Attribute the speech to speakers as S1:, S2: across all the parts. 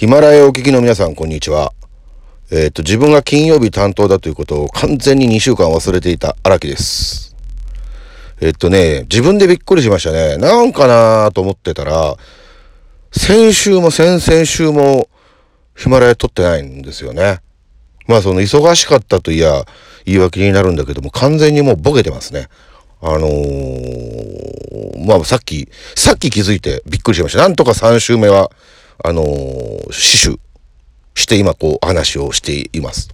S1: ヒマラヤお聞きの皆さん、こんにちは。えっ、と、自分が金曜日担当だということを完全に2週間忘れていた荒木です。えっ、とね、自分でびっくりしましたね。なんかなと思ってたら、先週も先々週もヒマラヤ撮ってないんですよね。まあその忙しかったといや言い訳になるんだけども完全にもうボケてますね。あのー、まあさっき、さっき気づいてびっくりしました。なんとか3週目は、あのー、死守して今こう話をしています。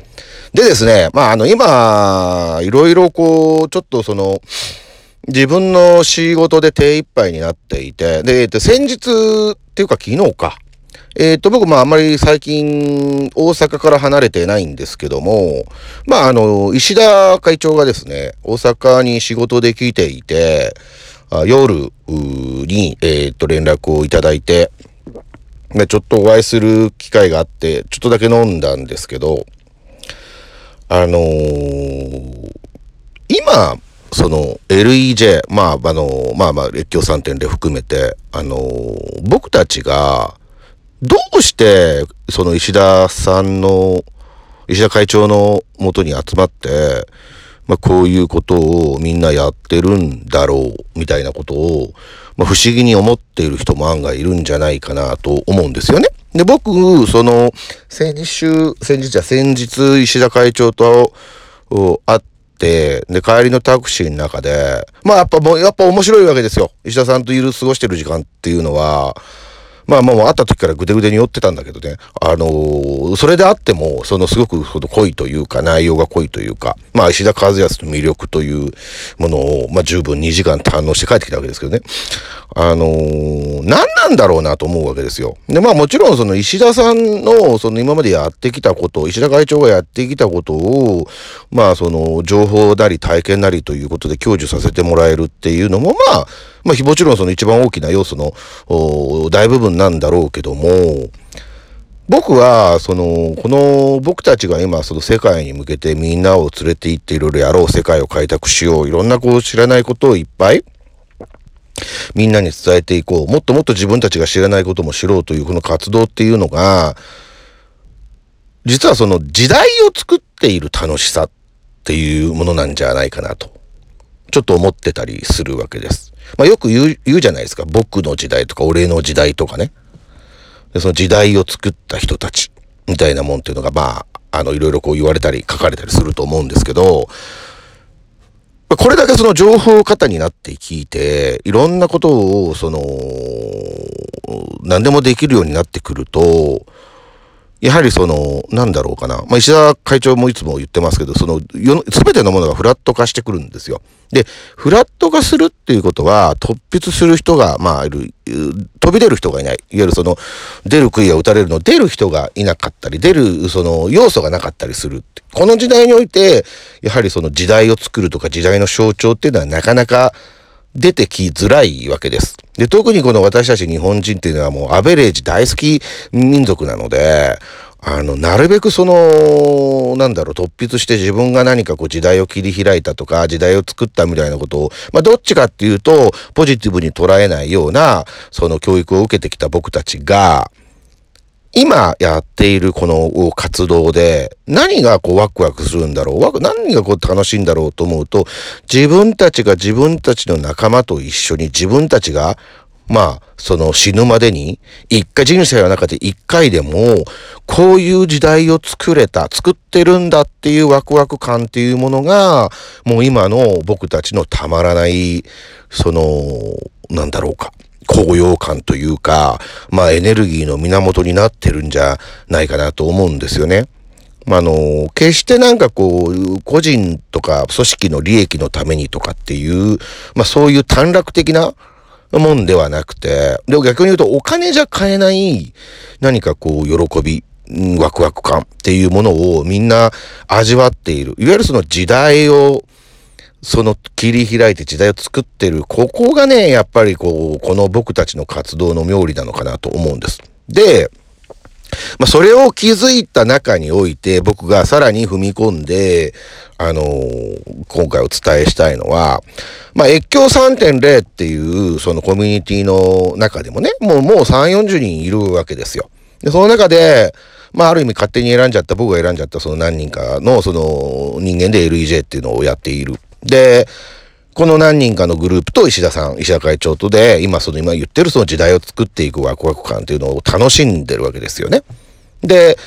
S1: でですね、まああの今、いろいろこう、ちょっとその、自分の仕事で手一杯になっていて、で、えっと、先日っていうか昨日か。えっ、と、僕、まあ、あんまり最近、大阪から離れてないんですけども、まあ、あの、石田会長がですね、大阪に仕事で来ていて、あ夜に、えっ、と、連絡をいただいて、で、ちょっとお会いする機会があって、ちょっとだけ飲んだんですけど、あのー今、その LEJ、まあ、あの、まあまあ、列強3点で含めて、あの僕たちが、どうして、その石田さんの、石田会長のもとに集まって、まあ、こういうことをみんなやってるんだろう、みたいなことを、まあ、不思議に思っている人も案外いるんじゃないかなと思うんですよね。で、僕、その、先週、先日じゃ先日、石田会長と会って、で、帰りのタクシーの中で、まあやっぱもう、やっぱ面白いわけですよ。石田さんといる過ごしてる時間っていうのは、まあもう会った時からぐでぐでに酔ってたんだけどね。あのーそれであっても、そのすごくその濃いというか、内容が濃いというか、まあ石田和康の魅力というものを、まあ十分2時間堪能して帰ってきたわけですけどね。あのー何なんだろうなと思うわけですよ。で、まあもちろんその石田さんの、その今までやってきたこと、石田会長がやってきたことを、まあその情報なり体験なりということで享受させてもらえるっていうのも、まあ、まあもちろんその一番大きな要素の大部分なんだろうけども、僕は、その、この僕たちが今、その世界に向けてみんなを連れて行っていろいろやろう、世界を開拓しよう、いろんなこう知らないことをいっぱい、みんなに伝えていこう。もっともっと自分たちが知らないことも知ろうというこの活動っていうのが、実はその時代を作っている楽しさっていうものなんじゃないかなと。ちょっと思ってたりするわけです。まあよく言う、言うじゃないですか。僕の時代とか俺の時代とかね。でその時代を作った人たちみたいなもんっていうのが、まあ、あの、いろいろこう言われたり書かれたりすると思うんですけど、これだけその情報型になって聞いて、いろんなことを、その、何でもできるようになってくると、やはりその、なんだろうかな。まあ、石田会長もいつも言ってますけど、その、すべてのものがフラット化してくるんですよ。で、フラット化するっていうことは、突筆する人が、まあ、いる、飛び出る人がいない。いわゆるその、出る杭は打たれるの、出る人がいなかったり、出る、その、要素がなかったりする。この時代において、やはりその時代を作るとか時代の象徴っていうのはなかなか出てきづらいわけです。で、特にこの私たち日本人っていうのはもうアベレージ大好き民族なので、あの、なるべくその、なんだろう、突筆して自分が何かこう時代を切り開いたとか、時代を作ったみたいなことを、まあどっちかっていうと、ポジティブに捉えないような、その教育を受けてきた僕たちが、今やっているこの活動で何がこうワクワクするんだろう？何がこう楽しいんだろうと思うと自分たちが自分たちの仲間と一緒に自分たちがまあ、その死ぬまでに、一回人生の中で一回でも、こういう時代を作れた、作ってるんだっていうワクワク感っていうものが、もう今の僕たちのたまらない、その、なんだろうか。高揚感というか、まあエネルギーの源になってるんじゃないかなと思うんですよね。まあ、あの、決してなんかこう、個人とか組織の利益のためにとかっていう、まあそういう短絡的なもんではなくて、でも逆に言うとお金じゃ買えない何かこう、喜び、ワクワク感っていうものをみんな味わっている。いわゆるその時代を、その切り開いて時代を作ってる、ここがね、やっぱりこう、この僕たちの活動の妙理なのかなと思うんです。で、まあ、それを気づいた中において、僕がさらに踏み込んで、あのー今回お伝えしたいのは、まあ、越境3.0っていう、そのコミュニティの中でもね、もう、もう3、40人いるわけですよ。で、その中で、まあ、ある意味勝手に選んじゃった、僕が選んじゃったその何人かのその人間で LEJ っていうのをやっている。で、この何人かのグループと石田さん、石田会長とで、今その今言ってるその時代を作っていくワクワク感っていうのを楽しんでるわけですよね。で、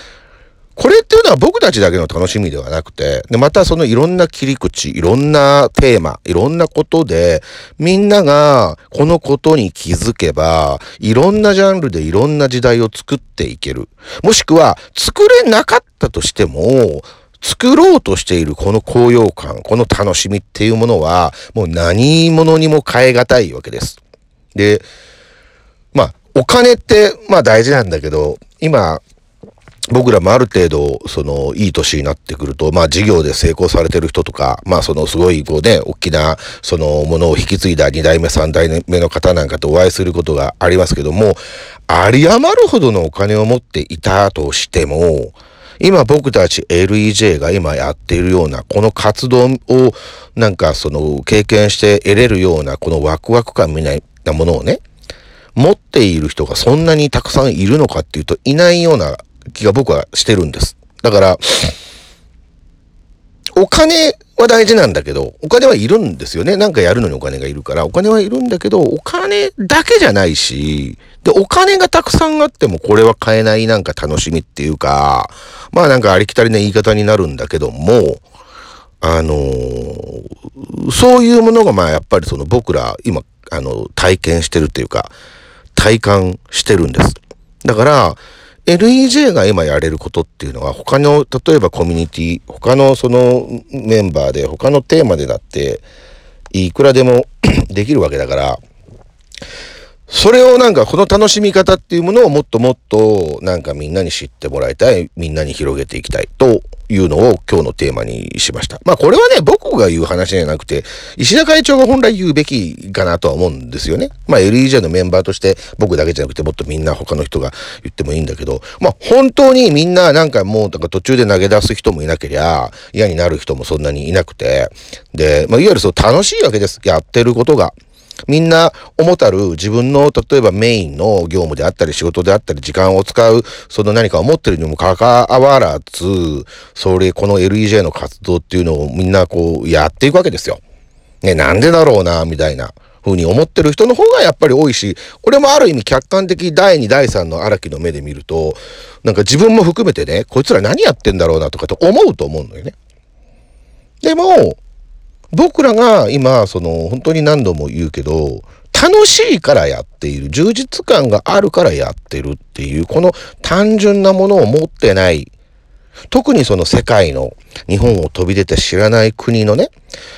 S1: これっていうのは僕たちだけの楽しみではなくて、で、またそのいろんな切り口、いろんなテーマ、いろんなことで、みんながこのことに気づけば、いろんなジャンルでいろんな時代を作っていける。もしくは、作れなかったとしても、作ろうとしているこの高揚感、この楽しみっていうものは、もう何者にも変え難いわけです。で、まあ、お金って、まあ大事なんだけど、今、僕らもある程度、その、いい年になってくると、まあ、事業で成功されてる人とか、まあ、その、すごい、こうね、大きな、その、ものを引き継いだ2代目、3代目の方なんかとお会いすることがありますけども、あり余るほどのお金を持っていたとしても、今僕たち LEJ が今やっているような、この活動をなんかその経験して得れるようなこのワクワク感みたいなものをね、持っている人がそんなにたくさんいるのかっていうといないような気が僕はしてるんです。だから、お金は大事なんだけど、お金はいるんですよね。なんかやるのにお金がいるから、お金はいるんだけど、お金だけじゃないし、で、お金がたくさんあってもこれは買えないなんか楽しみっていうか、まあなんかありきたりな言い方になるんだけども、あのー、そういうものがまあやっぱりその僕ら今、あの、体験してるっていうか、体感してるんです。だから、LEJ が今やれることっていうのは他の、例えばコミュニティ、他のそのメンバーで、他のテーマでだって、いくらでも できるわけだから、それをなんかこの楽しみ方っていうものをもっともっとなんかみんなに知ってもらいたい、みんなに広げていきたいというのを今日のテーマにしました。まあこれはね、僕が言う話じゃなくて、石田会長が本来言うべきかなとは思うんですよね。まあ LEJ のメンバーとして僕だけじゃなくてもっとみんな他の人が言ってもいいんだけど、まあ本当にみんななんかもうなんか途中で投げ出す人もいなけりゃ嫌になる人もそんなにいなくて、で、まあいわゆるそう楽しいわけです。やってることが。みんな思たる自分の例えばメインの業務であったり仕事であったり時間を使うその何かを持ってるにもかかわらず、それこの LEJ の活動っていうのをみんなこうやっていくわけですよ。ね、なんでだろうな、みたいな。ふうに思ってる人の方がやっぱり多いし、俺もある意味客観的第2、第3の荒木の目で見ると、なんか自分も含めてね、こいつら何やってんだろうなとかと思うと思うのよね。でも、僕らが今、その、本当に何度も言うけど、楽しいからやっている、充実感があるからやってるっていう、この単純なものを持ってない、特にその世界の日本を飛び出て知らない国のね、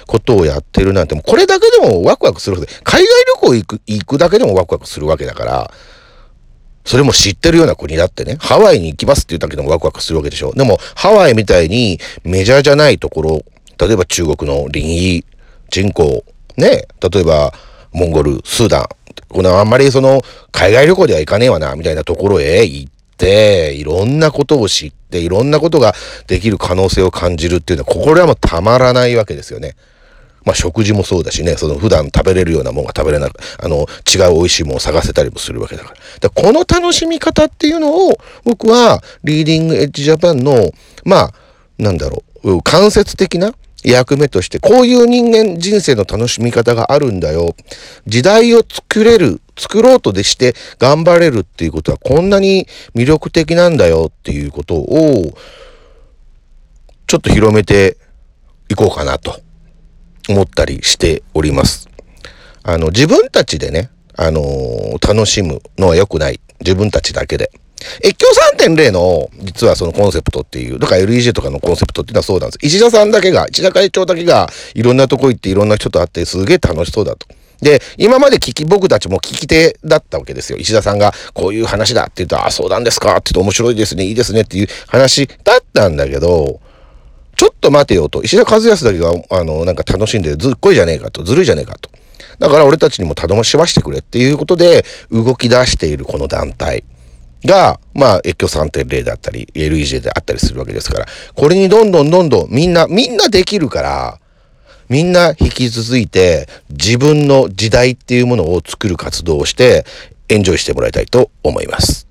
S1: ことをやってるなんて、これだけでもワクワクするわけで、海外旅行行く、行くだけでもワクワクするわけだから、それも知ってるような国だってね、ハワイに行きますって言ったけどもワクワクするわけでしょ。でも、ハワイみたいにメジャーじゃないところ、例えば中国の林異人口、ね、例えばモンゴル、スーダン、このあんまりその海外旅行では行かねえわな、みたいなところへ行って、いろんなことを知って、いろんなことができる可能性を感じるっていうのは、これはもうたまらないわけですよね。まあ食事もそうだしね、その普段食べれるようなもんが食べれなく、あの、違う美味しいもんを探せたりもするわけだから。だからこの楽しみ方っていうのを、僕は、リーディングエッジジャパンの、まあ、なんだろう、間接的な役目として、こういう人間人生の楽しみ方があるんだよ。時代を作れる、作ろうとでして頑張れるっていうことはこんなに魅力的なんだよっていうことを、ちょっと広めていこうかなと思ったりしております。あの、自分たちでね、あのー、楽しむのは良くない。自分たちだけで。越境3.0の、実はそのコンセプトっていう、だから LEG とかのコンセプトっていうのはそうなんです。石田さんだけが、石田会長だけが、いろんなとこ行っていろんな人と会ってすげえ楽しそうだと。で、今まで聞き、僕たちも聞き手だったわけですよ。石田さんが、こういう話だって言うと、あ、そうなんですかって言うと面白いですね、いいですねっていう話だったんだけど、ちょっと待てよと、石田和康だけが、あの、なんか楽しんでずっこいじゃねえかと、ずるいじゃねえかと。だから俺たちにも頼ましましてくれっていうことで動き出しているこの団体。が、まあ、越境3.0だったり、LEJ であったりするわけですから、これにどんどんどんどんみんな、みんなできるから、みんな引き続いて自分の時代っていうものを作る活動をして、エンジョイしてもらいたいと思います。